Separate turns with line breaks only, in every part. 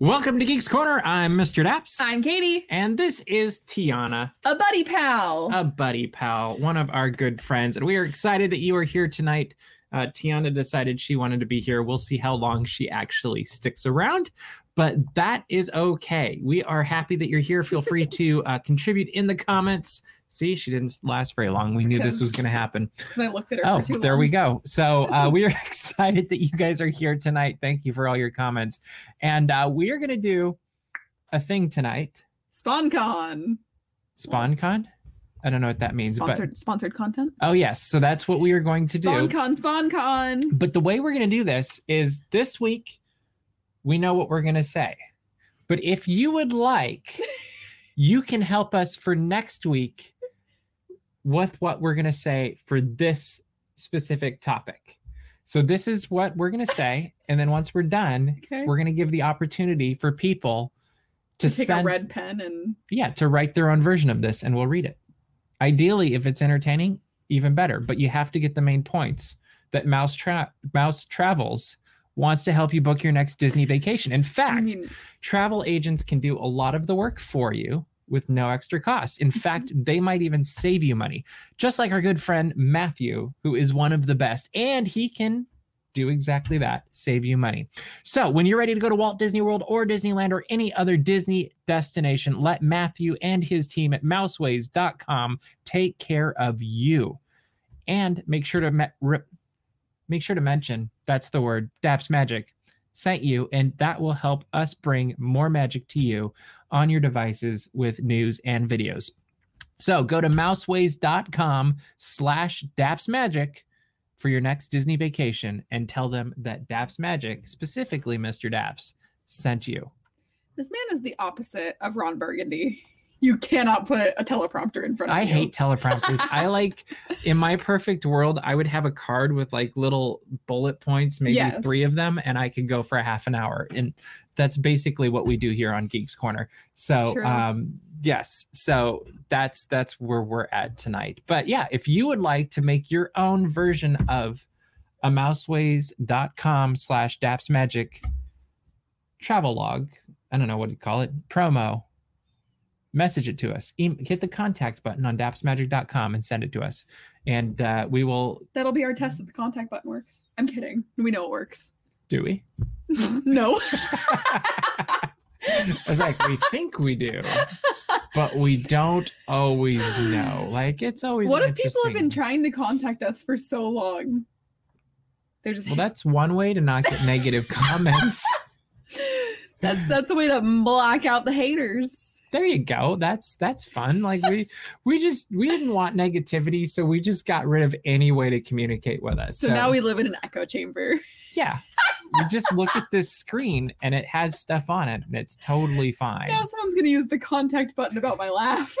Welcome to Geeks Corner. I'm Mr. Daps.
I'm Katie,
and this is Tiana,
a buddy pal.
a buddy pal, one of our good friends. And we are excited that you are here tonight. Uh, Tiana decided she wanted to be here. We'll see how long she actually sticks around, but that is okay. We are happy that you're here. Feel free to uh, contribute in the comments. See, she didn't last very long. We knew this was going to happen.
Because I looked at her.
Oh,
for too
there
long.
we go. So uh, we are excited that you guys are here tonight. Thank you for all your comments. And uh, we are going to do a thing tonight.
SpawnCon.
SpawnCon? I don't know what that means,
Sponsored sponsored content.
oh yes, so that's what we are going to do.
SpawnCon, SpawnCon.
But the way we're going to do this is this week we know what we're going to say. But if you would like, you can help us for next week with what we're going to say for this specific topic. So this is what we're going to say and then once we're done,
Okay.
we're going to give the opportunity for people to,
to take
send
a red pen and
yeah, to write their own version of this and we'll read it. Ideally, if it's entertaining, even better, but you have to get the main points that Mouse Tra- Mouse Travels wants to help you book your next Disney vacation. In fact,
I mean,
travel agents can do a lot of the work for you with no extra cost. In mm-hmm. fact, they might even save you money. Just like our good friend Matthew, who is one of the best, and he can do exactly that, save you money. So, when you're ready to go to Walt Disney World or Disneyland or any other Disney destination, let Matthew and his team at mouseways.com take care of you. And make sure to me- make sure to mention that's the word Daps Magic sent you, and that will help us bring more magic to you on your devices with news and videos. So go to mouseways.com slash dapsmagic for your next Disney vacation and tell them that Daps Magic, specifically Mr. Daps, sent you.
this man is the opposite of Ron Burgundy. You cannot put a teleprompter in front of me.
I
you.
hate teleprompters. I like in my perfect world, I would have a card with like little bullet points, maybe
Yes.
three of them, and I could go for a half an hour. And that's basically what we do here on Geeks Corner. So
True.
um yes, so that's that's where we're at tonight. But yeah, if you would like to make your own version of a mouseways.com slash dapsmagic travel log, I don't know what to call it, promo, message it to us. E- hit the contact button on dapsmagic.com and send it to us. And uh, we will,
That'll be our test that the contact button works. I'm kidding. We know it works.
do we?
no.
I was like, we think we do, but we don't always know. Like, it's always
what if people have been trying to contact us for so long? They're just
Well, that's one way to not get negative comments.
that's that's a way to black out the haters.
There you go. That's that's fun. Like we we just we didn't want negativity, so we just got rid of any way to communicate with us.
So, now we live in an echo chamber.
yeah, we just look at this screen and it has stuff on it, and it's totally fine.
Now someone's gonna use the contact button about my laugh.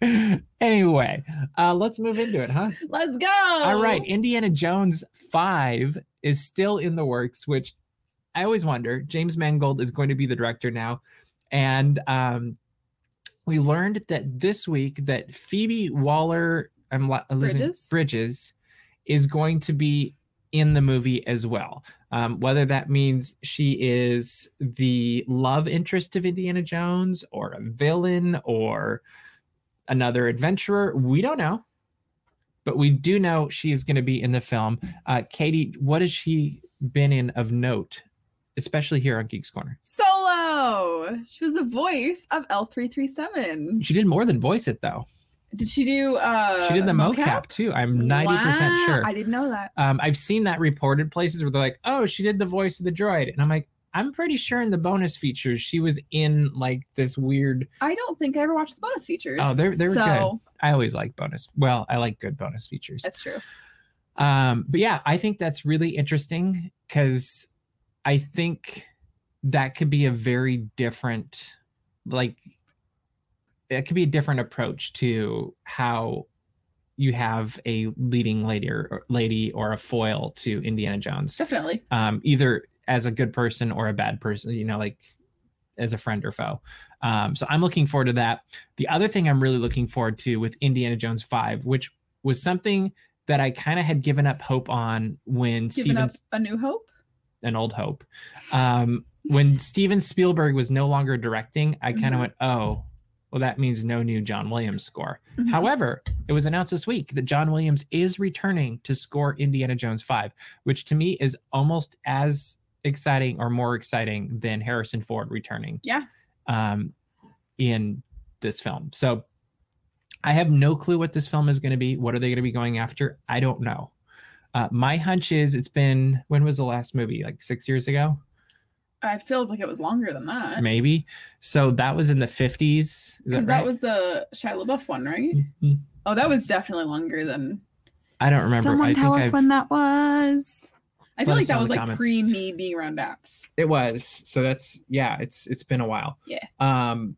anyway, uh, let's move into it, huh?
Let's go.
All right, Indiana Jones 5 is still in the works, which I always wonder. James Mangold is going to be the director now. And um, we learned that this week that Phoebe Waller I'm lo-
Bridges?
Bridges is going to be in the movie as well. Um, whether that means she is the love interest of Indiana Jones or a villain or another adventurer, we don't know but we do know she is going to be in the film. Uh, Katie, what has she been in of note, especially here on Geeks Corner?
She was the voice of L337.
She did more than voice it though.
Did she do uh
She did the mocap, too. I'm 90%
Wow,
sure.
I didn't know that.
Um, I've seen that reported places where they're like, "Oh, she did the voice of the droid," and I'm like, I'm pretty sure in the bonus features she was in like this weird.
I don't think I ever watched the bonus features.
Oh, they're- they were
so,
I always like bonus. Well, I like good bonus features.
That's true.
Um, but yeah, I think that's really interesting because I think that could be a very different, like, it could be a different approach to how you have a leading lady or, lady or a foil to Indiana Jones,
Definitely.
um, either as a good person or a bad person, you know, like as a friend or foe. Um, so I'm looking forward to that. The other thing I'm really looking forward to with Indiana Jones 5, which was something that I kind of had given up hope on when
Giving up a new hope.
an old hope. Um, when Steven Spielberg was no longer directing, I kind of
Mhm.
went, oh, well, that means no new John Williams score.
Mhm.
However, it was announced this week that John Williams is returning to score Indiana Jones 5, which to me is almost as exciting or more exciting than Harrison Ford returning.
Yeah.
Um, in this film. So I have no clue what this film is going to be. What are they going to be going after? I don't know. Uh, my hunch is it's been when was the last movie? Like six years ago,
it feels like it was longer than that.
maybe. So that was in the 50s. Is that
Because
right?
that was the Shia LaBeouf one, right?
Mhm.
Oh, that was definitely longer than.
I don't remember.
Someone
I
tell
think
us
I've-
when that was. I
Let
feel like that was like
comments.
pre me being around apps.
It was. So that's yeah, it's it's been a while.
Yeah.
Um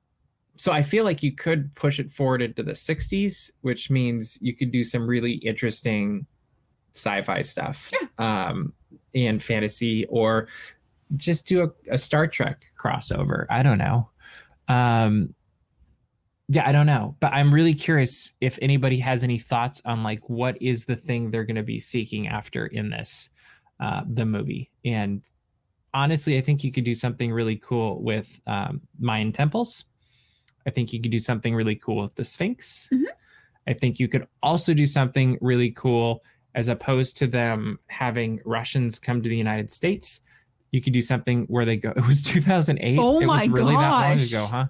so I feel like you could push it forward into the 60s, which means you could do some really interesting sci-fi stuff. Yeah. Um and fantasy or just do a, a Star Trek crossover. I don't know. Um yeah, I don't know, but I'm really curious if anybody has any thoughts on like what is the thing they're going to be seeking after in this uh the movie. And honestly, I think you could do something really cool with um, Mayan temples. I think you could do something really cool with the Sphinx.
Mhm.
I think you could also do something really cool as opposed to them having Russians come to the United States. You could do something where they go. It was 2008.
Oh my it
was really that long ago, huh?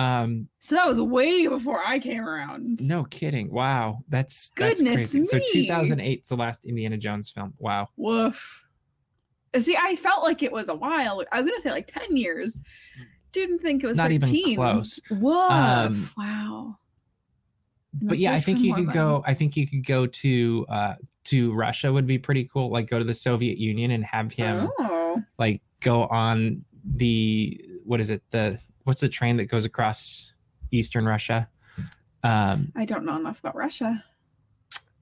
Um,
So that was way before I came around.
no kidding. Wow, that's that's
Goodness
crazy. So 2008 is the last Indiana Jones film. Wow.
Woof. See, I felt like it was a while. I was gonna say like ten years. Didn't think it was
Not even
13.
close.
Woof.
Um,
wow.
but yeah, I think you could go. I think you could go to uh to Russia would be pretty cool. Like go to the Soviet Union and have him
Oh.
like go on the what is it the what's the train that goes across eastern Russia? Um,
I don't know enough about Russia.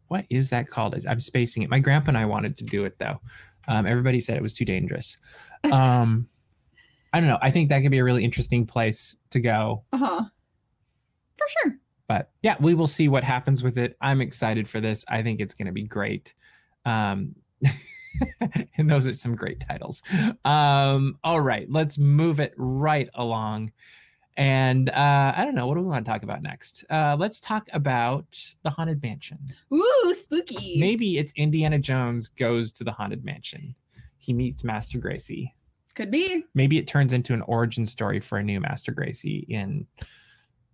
what is that called? I'm spacing it. My grandpa and I wanted to do it though. Um, everybody said it was too dangerous. Um, I don't know. I think that could be a really interesting place to go.
Uh huh. For sure.
But yeah, we will see what happens with it. I'm excited for this. I think it's going to be great. Um, and those are some great titles. Um, all right, let's move it right along. And uh, I don't know, what do we want to talk about next? Uh, let's talk about the Haunted Mansion.
Ooh, spooky.
Maybe it's Indiana Jones goes to the Haunted Mansion. He meets Master Gracey.
Could be.
Maybe it turns into an origin story for a new Master Gracey in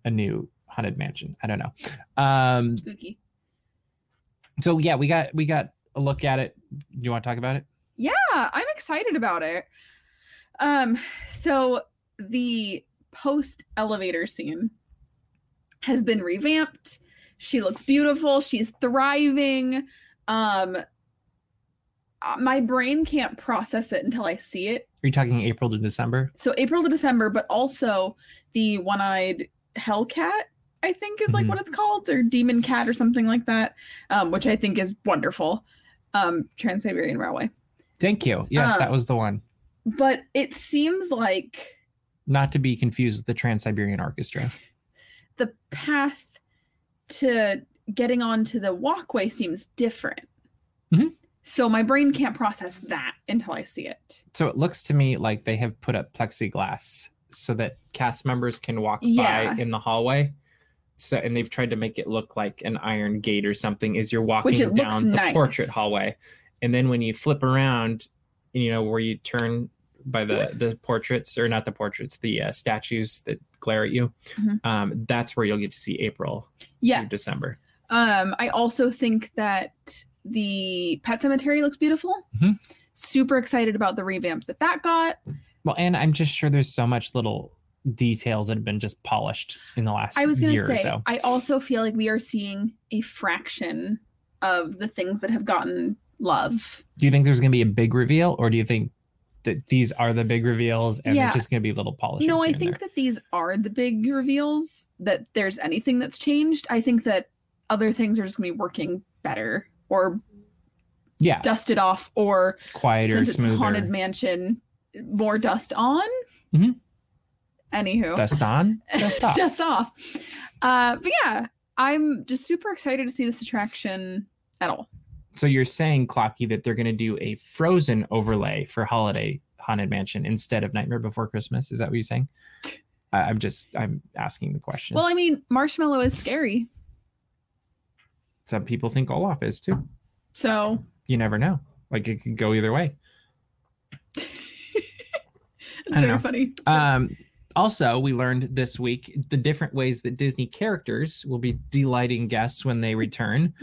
a new Haunted Mansion. I don't know. Um,
Spooky.
so yeah, we got we got a look at it. Do you want to talk about it?
Yeah, I'm excited about it. Um, so the post elevator scene has been revamped. She looks beautiful. She's thriving. Um, uh, my brain can't process it until I see it.
Are you talking April to December?
So April to December, but also the one-eyed Hellcat, I think is like
Mhm.
what it's called, or Demon Cat or something like that, um, which I think is wonderful. Um, Trans Siberian Railway.
Thank you. Yes,
Um,
that was the one.
But it seems like
Not to be confused with the Trans Siberian Orchestra.
the path to getting onto the walkway seems different.
Mhm.
So my brain can't process that until I see it.
So it looks to me like they have put up plexiglass so that cast members can walk
Yeah.
by in the hallway. So and they've tried to make it look like an iron gate or something as you're walking
Which it looks
down the
nice.
portrait hallway. And then when you flip around, you know, where you turn by the the portraits or not the portraits, the uh, statues that glare at you,
Mhm.
um, that's where you'll get to see April
Yeah.
December.
Um, I also think that the pet cemetery looks beautiful.
Mhm.
Super excited about the revamp that that got.
Well, and I'm just sure there's so much little details that have been just polished in the last
I was going
year
to
or
say,
so.
I also feel like we are seeing a fraction of the things that have gotten love.
Do you think there's going to be a big reveal, or do you think that these are the big reveals and
Yeah.
they're just going to be little polishes?
no, I think
there?
that these are the big reveals, that there's anything that's changed. I think that other things are just going to be working better or
yeah,
dusted off or
quieter,
since it's
smoother.
haunted mansion more dust on
Mhm.
Anywho
Dust on, dust off.
dust off uh but yeah i'm just super excited to see this attraction at all
so you're saying, Clocky, that they're going to do a frozen overlay for holiday Haunted Mansion instead of Nightmare Before Christmas? Is that what you're saying? I, I'm just I'm asking the question.
Well, I mean, Marshmallow is scary.
Some people think Olaf is too.
So
You never know. Like it could go either way.
it's very
know.
funny.
Um, also, we learned this week the different ways that Disney characters will be delighting guests when they return.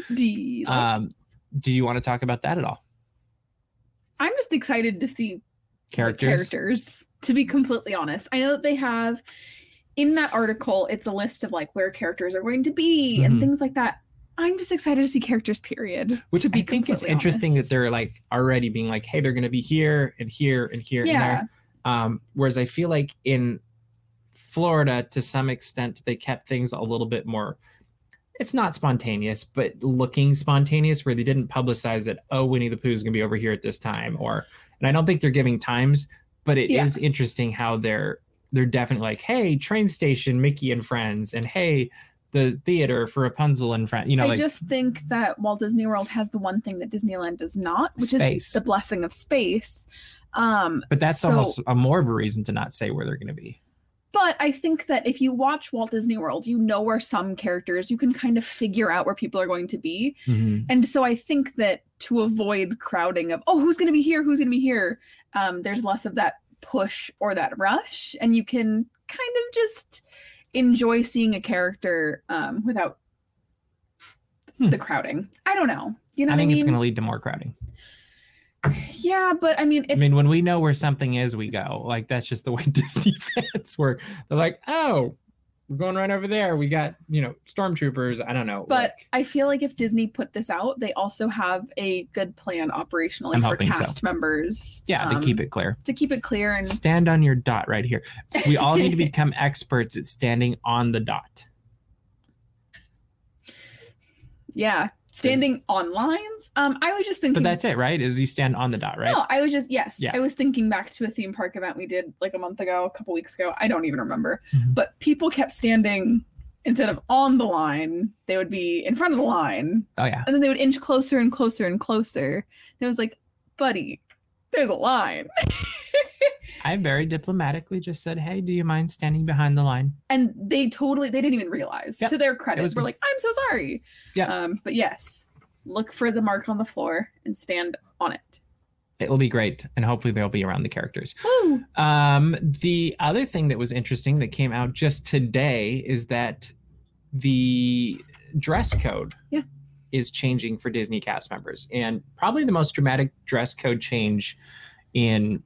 Um, do you want to talk about that at all?
I'm just excited to see
Characters.
characters. To be completely honest, I know that they have in that article. It's a list of like where characters are going to be
Mhm.
and things like that. I'm just excited to see characters. Period.
Which
to be
I think is
completely
interesting
honest.
that they're like already being like, hey, they're going to be here and here and here and
Yeah.
there. Um, whereas I feel like in Florida, to some extent, they kept things a little bit more. It's not spontaneous, but looking spontaneous, where they didn't publicize that. Oh, Winnie the Pooh is going to be over here at this time, or and I don't think they're giving times, but it is
Yeah.
interesting how they're they're definitely like, hey, train station, Mickey and friends, and hey, the theater for Rapunzel and friends. You know,
I
like
just think that Walt Disney World has the one thing that Disneyland does not, which
Space.
is the blessing of space. Um,
but that's
so-
almost a more of a reason to not say where they're going to be.
But I think that if you watch Walt Disney World, you know where some characters you can kind of figure out where people are going to be. And so I think that to avoid crowding of, oh, who's going to be here? Who's going to be here? Um, there's less of that push or that rush. And you can kind of just enjoy seeing a character um, without
Hmm.
the crowding. I don't know. You know
I
what I
think
mean?
it's going to lead to more crowding.
Yeah, but I mean,
I mean, when we know where something is, we go. Like that's just the way Disney fans work. They're like, oh, we're going right over there. We got you know stormtroopers. I don't know.
but
like-
I feel like if Disney put this out, they also have a good plan operationally
I'm
for
hoping so.
cast members.
yeah, to
um,
keep it clear.
to keep it clear and
Stand on your dot right here. We all need to become experts at standing on the dot.
yeah, standing on lines. Um, I was just thinking.
But that's it, right? Is you stand on the dot, right?
No, I was just yes.
Yeah.
I was thinking back to a theme park event we did like a month ago, a couple weeks ago. I don't even remember.
Mhm.
But people kept standing instead of on the line, they would be in front of the line,
Oh yeah.
and then they would inch closer and closer and closer. And it was like, buddy, there's a line.
I very diplomatically just said, "Hey, do you mind standing behind the line?"
and they totally they didn't even realize.
Yep.
To their credit,
was
we're like, I'm so sorry.
Yeah.
Um, but yes, look for the mark on the floor and stand on it.
It will be great, and hopefully they'll be around the characters.
Woo!
Um, the other thing that was interesting that came out just today is that the dress code
Yeah.
is changing for Disney cast members, and probably the most dramatic dress code change in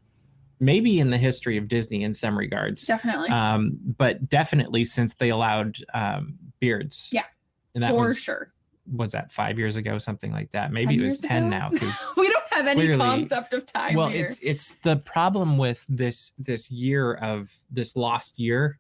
maybe in the history of Disney in some regards.
Definitely.
Um, but definitely since they allowed um, beards.
Yeah,
and that
for
was
sure.
was that five years ago, something like that. Maybe it was ten
ago?
now because
we don't have any
clearly-
concept of time
well
here.
it's it's the problem with this this year of this lost year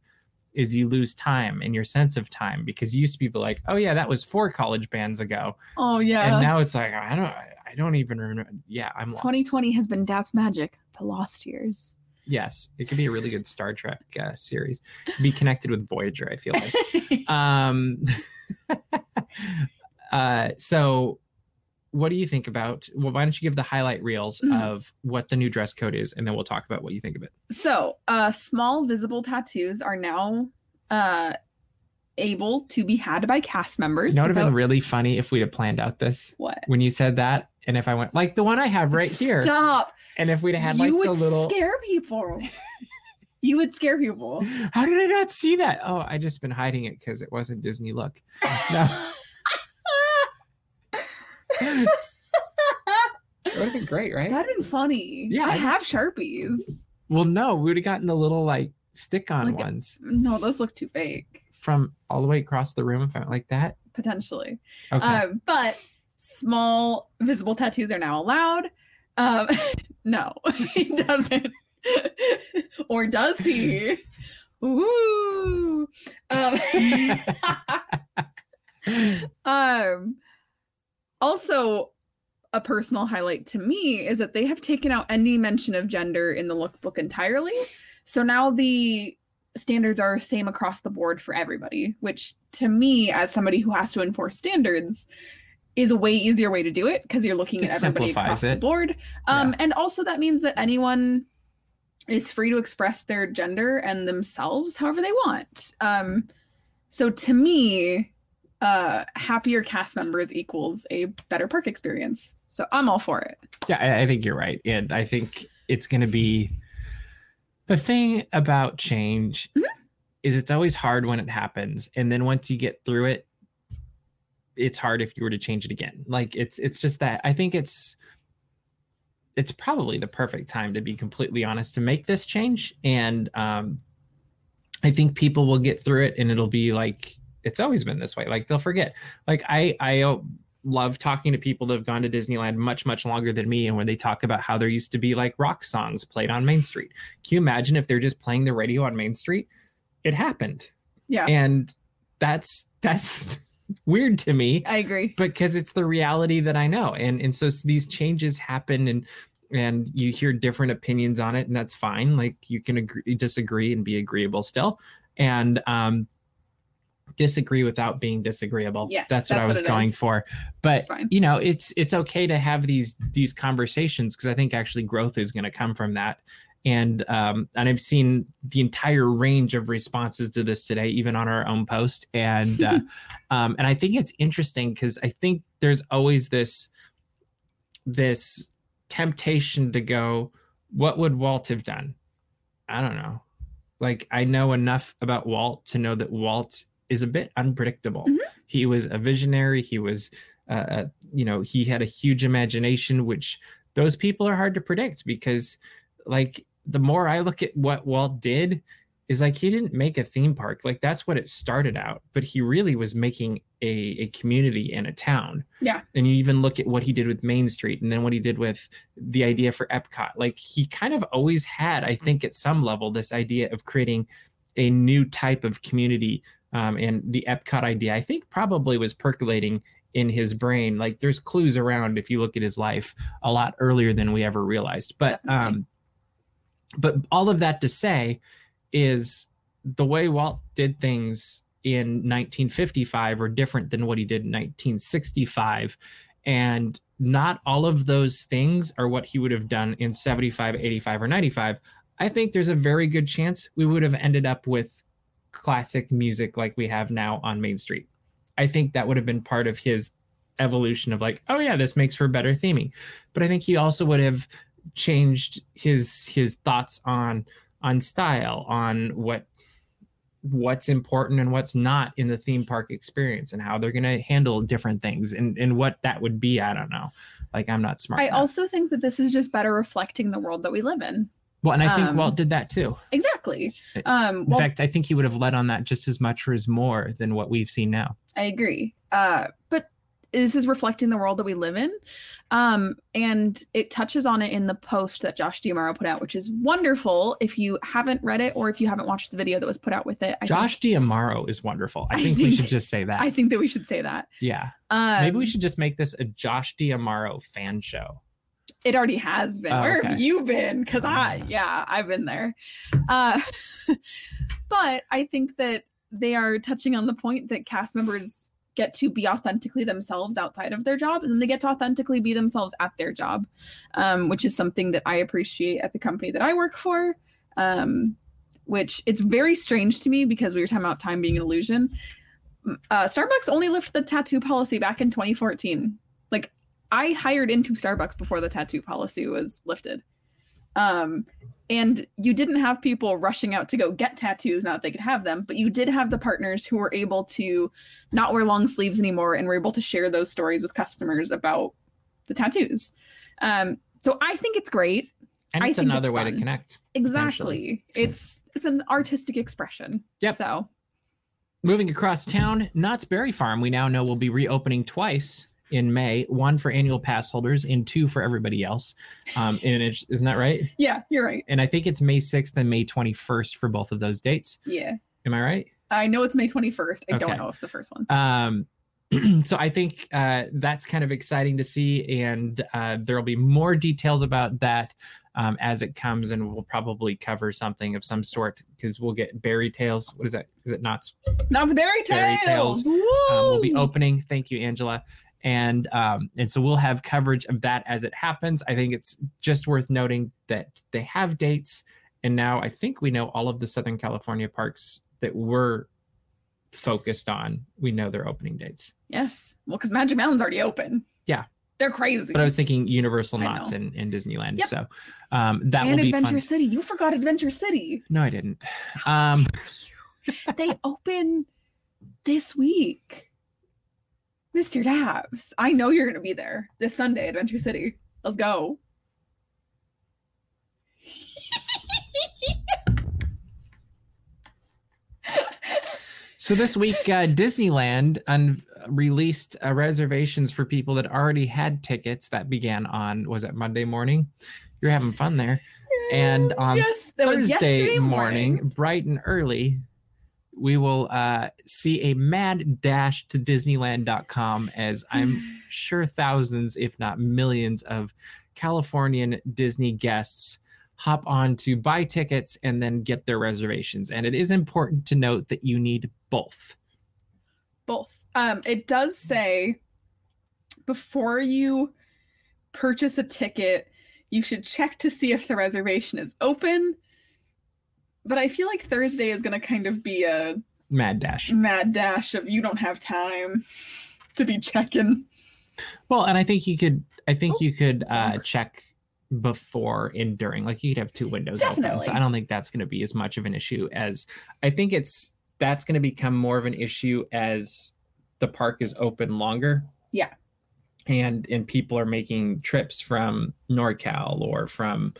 is you lose time and your sense of time because you used to be like oh yeah that was four college bands ago
oh yeah.
and now it's like i don't i don't even remember yeah i'm lost
2020 has been Daps Magic, the lost years.
yes it could be a really good star trek uh, series be connected with voyager i feel like um uh so what do you think about well why don't you give the highlight reels
Mhm.
of what the new dress code is and then we'll talk about what you think of it
so, uh, small visible tattoos are now uh, able to be had by cast members.
You know, it would have been really funny if we'd have planned out this
what?
when you said that, and if I went like the one I have right here,
Stop.
and if we'd have had like
you
the
would
little.
scare people. you would scare people.
How did I not see that? Oh, I just been hiding it because it wasn't Disney look. No, it would have been great, right?
That'd been funny.
Yeah,
I
I-
have sharpies.
well, no, we would have gotten the little like stick-on
Like
ones
No, those look too fake.
from all the way across the room. If I went like that,
Potentially.
okay.
Um, but small visible tattoos are now allowed. Um, no, he doesn't. or does he? Ooh. Um, um, also, a personal highlight to me is that they have taken out any mention of gender in the lookbook entirely. So now the standards are same across the board for everybody, which to me, as somebody who has to enforce standards, is a way easier way to do it because you're looking
It
at everybody across
it.
the board. Um, And also that means that anyone is free to express their gender and themselves however they want. Um, so to me, uh, happier cast members equals a better park experience. So I'm all for it.
Yeah, I, I think you're right. And I think it's going to be the thing about change
Mhm.
is it's always hard when it happens. And then once you get through it, it's hard if you were to change it again. Like it's it's just that I think it's it's probably the perfect time to be completely honest to make this change and um I think people will get through it and it'll be like it's always been this way. Like they'll forget. Like I I uh, love talking to people that have gone to Disneyland much much longer than me and when they talk about how there used to be like rock songs played on Main Street. Can you imagine if they're just playing the radio on Main Street? It happened.
Yeah,
And that's that's weird to me
I agree.
because it's the reality that I know. And and so these changes happen and and you hear different opinions on it and that's fine. Like you can agree disagree and be agreeable still. And um disagree without being disagreeable.
Yes,
that's what
that's
I was going
is.
for. But you know, it's it's okay to have these these conversations because I think actually growth is going to come from that. And um, and I've seen the entire range of responses to this today, even on our own post. And uh, um, and I think it's interesting because I think there's always this this temptation to go, what would Walt have done? I don't know. Like I know enough about Walt to know that Walt is a bit unpredictable.
Mhm.
He was a visionary. He was, uh, you know, he had a huge imagination, which those people are hard to predict because, like, the more I look at what Walt did, is like he didn't make a theme park. Like that's what it started out, but he really was making a, a community and a town.
Yeah.
And you even look at what he did with Main Street and then what he did with the idea for Epcot. Like he kind of always had, I think, at some level, this idea of creating a new type of community. Um, and the Epcot idea, I think, probably was percolating in his brain. Like there's clues around if you look at his life a lot earlier than we ever realized. But
Definitely.
um, but all of that to say is the way Walt did things in 1955 are different than what he did in 1965 and not all of those things are what he would have done in 75 85 or 95 i think there's a very good chance we would have ended up with classic music like we have now on main street i think that would have been part of his evolution of like oh yeah this makes for better theming but i think he also would have changed his his thoughts on on style on what what's important and what's not in the theme park experience and how they're going to handle different things and and what that would be i don't know like i'm not smart
I
enough.
also think that this is just better reflecting the world that we live in.
Well and i think
um,
walt did that too
Exactly.
In
Um,
in
well,
fact i think he would have led on that just as much or as more than what we've seen now
I agree. Uh, but this is reflecting the world that we live in. Um, and it touches on it in the post that Josh D'Amaro put out, which is wonderful. If you haven't read it or if you haven't watched the video that was put out with it, I
josh
think,
D'Amaro is wonderful i
I
think we should just say that
I think that we should say that.
yeah
Um,
maybe we should just make this a josh D'Amaro fan show
It already has been.
Oh,
Where
okay.
have you been? Because I, yeah, I've been there. Uh, but I think that they are touching on the point that cast members get to be authentically themselves outside of their job, and then they get to authentically be themselves at their job, um, which is something that I appreciate at the company that I work for. Um, which it's very strange to me because we were talking about time being an illusion. Uh, Starbucks only lifted the tattoo policy back in 2014. I hired into Starbucks before the tattoo policy was lifted. Um, and you didn't have people rushing out to go get tattoos, not that they could have them, but you did have the partners who were able to not wear long sleeves anymore and were able to share those stories with customers about the tattoos. Um, so I think it's great.
and it's another
it's
way to connect
Exactly. It's it's an artistic expression.
Yep.
So
Moving across town, Knott's Berry Farm, we now know will be reopening twice in May, one for annual pass holders and two for everybody else. Um, and it, isn't that right?
yeah, you're right.
And I think it's May 6th and May 21st for both of those dates.
Yeah.
Am I right?
I know it's May 21st. I
Okay.
don't know if the first one.
Um, so I think uh, that's kind of exciting to see, and uh, there'll be more details about that um, as it comes, and we'll probably cover something of some sort because we'll get Berry Tales. What is that? Is it Knott's
That's Berry
Berry
Tales.
Tales, um, will be opening. Thank you, Angela. And um, and so we'll have coverage of that as it happens. I think it's just worth noting that they have dates and now I think we know all of the Southern California parks that we're focused on. We know their opening dates.
Yes. Well, because Magic Mountain's already open.
Yeah.
They're crazy.
But I was thinking Universal
Knott's
and, and Disneyland.
Yep.
So um, that
and
will be
Adventure
fun.
City. You forgot Adventure City.
No, I didn't. Um,
they open this week. Mr. Daps, I know you're going to be there this Sunday, Adventure City. Let's go.
So this week, uh, Disneyland un- released uh, reservations for people that already had tickets. That began on was it Monday morning? You're having fun there. And on
yes,
Thursday morning,
morning.
bright and early, we will uh, see a mad dash to Disneyland.com as I'm sure thousands, if not millions, of Californian Disney guests hop on to buy tickets and then get their reservations. And it is important to note that you need both.
Both. Um, it does say before you purchase a ticket, you should check to see if the reservation is open. But I feel like Thursday is going to kind of be a
Mad dash.
mad dash of you don't have time to be checking.
Well, and I think you could. I think
Oh,
you could uh, check before and during. Like you could have two windows open.
Definitely.
So I don't think that's going to be as much of an issue as I think it's. That's going to become more of an issue as the park is open longer.
Yeah.
And and people are making trips from NorCal or from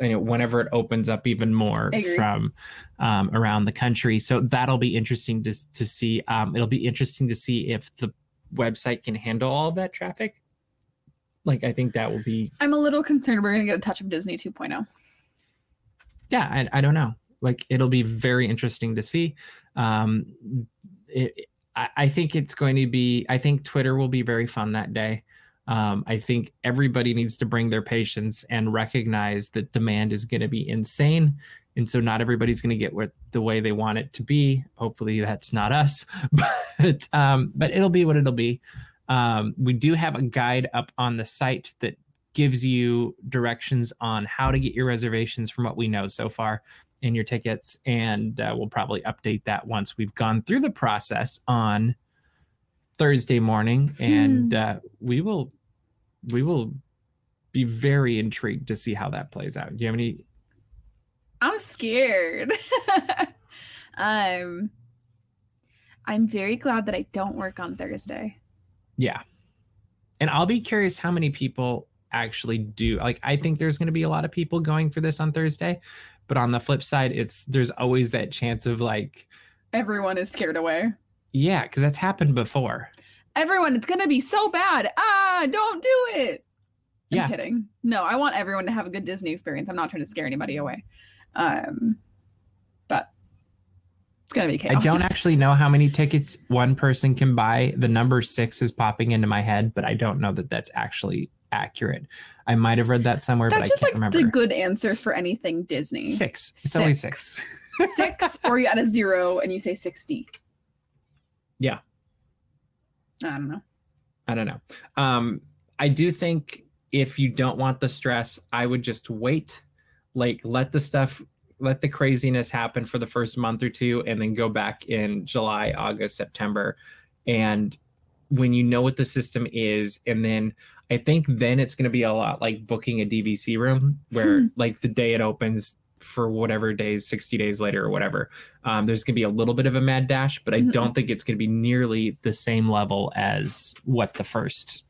you know whenever it opens up even more from um, around the country. So that'll be interesting to to see. Um, it'll be interesting to see if the website can handle all of that traffic. Like I think that will be
I'm a little concerned we're going to get a touch of Disney oh. 2.0.
yeah I, I don't know like it'll be very interesting to see um it, I, I think it's going to be i think twitter will be very fun that day um, I think everybody needs to bring their patience and recognize that demand is going to be insane. And so not everybody's going to get what the way they want it to be. Hopefully that's not us, but um, but it'll be what it'll be. Um, we do have a guide up on the site that gives you directions on how to get your reservations from what we know so far in your tickets, and uh, we'll probably update that once we've gone through the process on Thursday morning, and uh, we will we will be very intrigued to see how that plays out. Do you have any?
I'm scared. um, I'm very glad that I don't work on Thursday.
Yeah, and I'll be curious how many people actually do. Like, I think there's going to be a lot of people going for this on Thursday, but on the flip side, it's there's always that chance of like,
Everyone is scared away.
Yeah, because that's happened before.
Everyone, it's gonna be so bad. Ah, don't do it. I'm
Yeah.
kidding. No, I want everyone to have a good Disney experience. I'm not trying to scare anybody away. Um, but it's gonna be chaos.
I don't actually know how many tickets one person can buy. The number six is popping into my head, but I don't know that that's actually accurate. I might have read that somewhere,
That's
but I
just
can't
like
remember.
the good answer for anything Disney.
Six. It's always six.
Six, or you add a zero and you say sixty.
Yeah.
I don't know.
I don't know. Um, I do think if you don't want the stress, I would just wait. Like let the stuff, let the craziness happen for the first month or two, and then go back in July, August, September, and when you know what the system is, and then I think then it's going to be a lot like booking a DVC room, where
Hmm.
like the day it opens for whatever days, 60 days later or whatever, um, there's going to be a little bit of a mad dash, but I
Mhm.
don't think it's going to be nearly the same level as what the first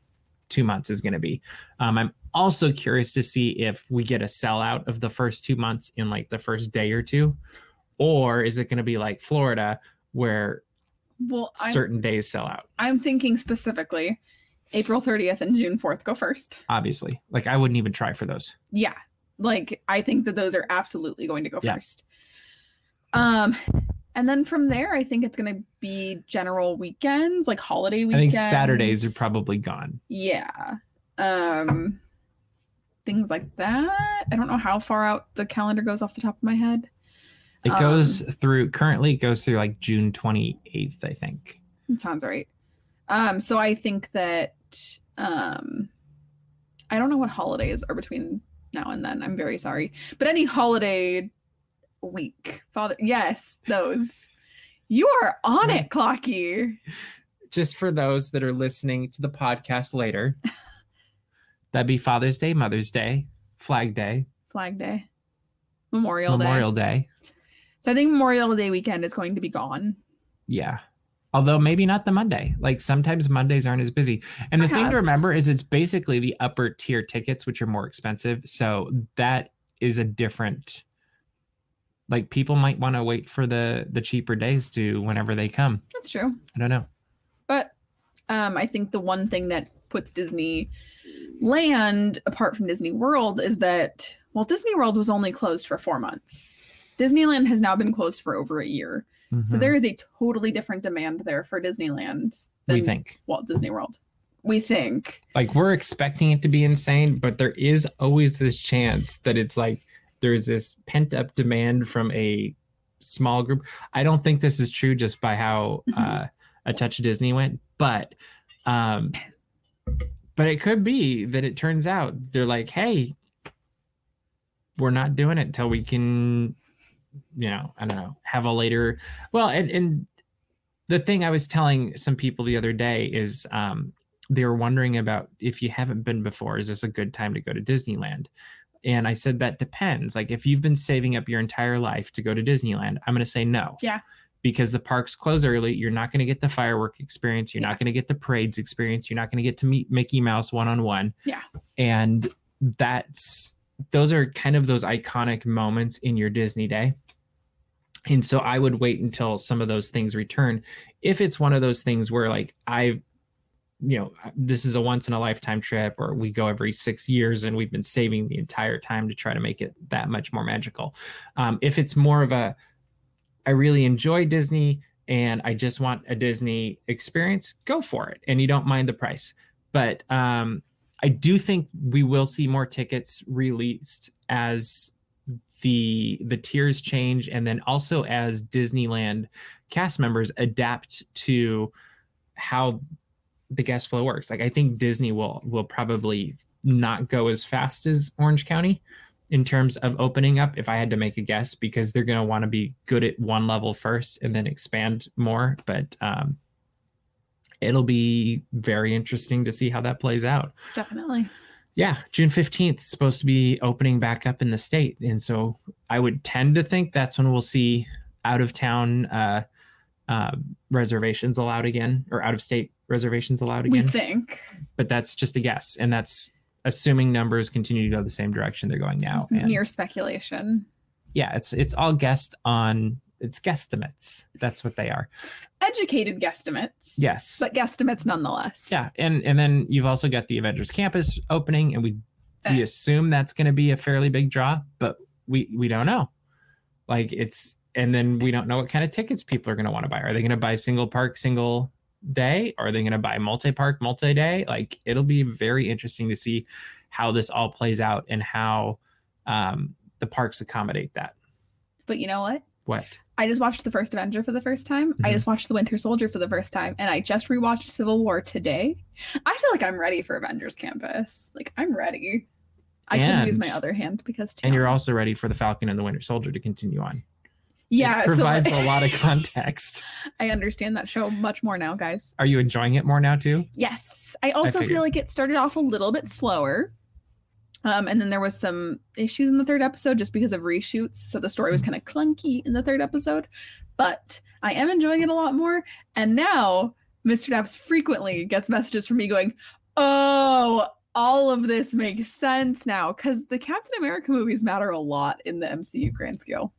two months is going to be. Um, I'm also curious to see if we get a sellout of the first two months in like the first day or two, or is it going to be like Florida where
Well, I'm,
certain days sell out?
I'm thinking specifically April 30th and June 4th go first.
Obviously, like I wouldn't even try for those.
Yeah. Like I think that those are absolutely going to go
Yeah.
first. Um and then from there I think it's going to be general weekends, like holiday weekends.
I think Saturdays are probably gone.
Yeah. Um things like that. I don't know how far out the calendar goes off the top of my head.
It
Um,
goes through currently it goes through like June 28th, I think.
Sounds right. Um, so I think that um, I don't know what holidays are between now and then. I'm very sorry, but any holiday week. Father, yes, those. You are on it, Clocky.
Just for those that are listening to the podcast later, that'd be Father's Day, Mother's Day, Flag Day,
Flag Day, Memorial, Day.
Memorial
Day.
Day.
So I think Memorial Day weekend is going to be gone.
Yeah. Although maybe not the Monday. Like sometimes Mondays aren't as busy. And the thing to remember is it's basically the upper tier tickets, which are more expensive. So that is a different like people might want to wait for the the cheaper days to whenever they come.
That's true.
I don't know.
But um, I think the one thing that puts Disney Land apart from Disney World is that well, Disney World was only closed for four months. Disneyland has now been closed for over a year. So
Mhm.
there is a totally different demand there for Disneyland than
we think.
Walt Disney World. We think.
like we're expecting it to be insane, but there is always this chance that it's like there's this pent up demand from a small group. I don't think this is true just by how
Mhm.
uh, a touch of Disney went, but um, but it could be that it turns out they're like, hey, we're not doing it until we can, you know, I don't know, have a later. Well, and and the thing I was telling some people the other day is um, they were wondering about if you haven't been before, is this a good time to go to Disneyland? And I said that depends. Like if you've been saving up your entire life to go to Disneyland, I'm going to say no.
Yeah.
Because the parks close early, you're not going to get the firework experience. You're
Yeah.
not going to get the parades experience. You're not going to get to meet Mickey Mouse one on one.
Yeah.
And that's those are kind of those iconic moments in your Disney day. And so I would wait until some of those things return. If it's one of those things where like I've you know this is a once in a lifetime trip or we go every six years and we've been saving the entire time to try to make it that much more magical um, if it's more of a i really enjoy disney and i just want a disney experience go for it and you don't mind the price but um, i do think we will see more tickets released as the the tiers change and then also as disneyland cast members adapt to how the guest flow works. Like I think Disney will will probably not go as fast as Orange County in terms of opening up if I had to make a guess because they're going to want to be good at one level first and then expand more, but um it'll be very interesting to see how that plays out.
Definitely.
Yeah, June 15th is supposed to be opening back up in the state and so I would tend to think that's when we'll see out of town uh uh, reservations allowed again or out of state reservations allowed again.
We think.
but that's just a guess and that's assuming numbers continue to go the same direction they're going now
It's
and
mere speculation.
yeah it's it's all guessed on it's guesstimates. That's what they are.
Educated guesstimates.
yes.
But guesstimates nonetheless.
yeah and and then you've also got the avengers campus opening and we we assume that's going to be a fairly big draw but we we don't know. Like it's and then we don't know what kind of tickets people are going to want to buy. Are they going to buy single park single day? Or are they going to buy multi-park multi-day? Like it'll be very interesting to see how this all plays out and how um, the parks accommodate that.
But you know what?
what
I just watched the first Avenger for the first time. I
Mhm.
just watched the Winter Soldier for the first time, and I just rewatched Civil War today. I feel like I'm ready for Avengers Campus. Like I'm ready. I can use my other hand because
and you're also ready for the falcon and the winter soldier to continue on
yeah
it provides
so
a lot of context
I understand that show much more now, guys.
are you enjoying it more now too
Yes, I also
figured.
feel like it started off a little bit slower. Um, and then there was some issues in the third episode just because of reshoots. So the story was kind of clunky in the third episode, but I am enjoying it a lot more. And now Mr. Daps frequently gets messages from me going, Oh, all of this makes sense now because the Captain America movies matter a lot in the MCU grand scale.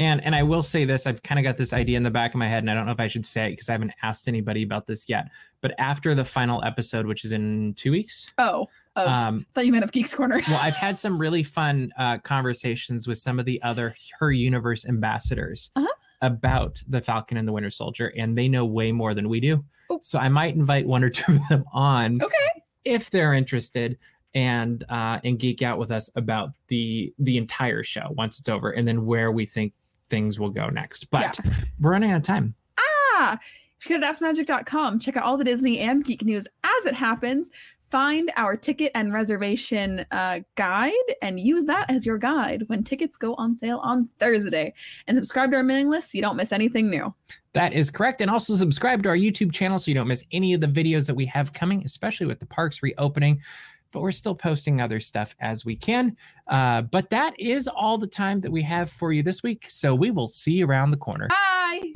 And and I will say this, I've kind of got this idea in the back of my head, and I don't know if I should say it because I haven't asked anybody about this yet. But after the final episode, which is in two weeks,
Oh, of,
um,
thought you meant of Geeks Corner.
well, I've had some really fun uh, conversations with some of the other Her Universe ambassadors
Uh-huh.
about the Falcon and the Winter Soldier, and they know way more than we do.
Oh.
So I might invite one or two of them on
okay.
if they're interested and uh, and geek out with us about the the entire show once it's over, and then where we think things will go next. But we're running out of time.
Ah, go to dapsmagic.com. Check out all the Disney and geek news as it happens. find our ticket and reservation uh, guide and use that as your guide when tickets go on sale on Thursday. And subscribe to our mailing list so you don't miss anything new.
That is correct. And also subscribe to our YouTube channel so you don't miss any of the videos that we have coming, especially with the parks reopening. But we're still posting other stuff as we can. Uh, but that is all the time that we have for you this week. So we will see you around the corner.
Bye.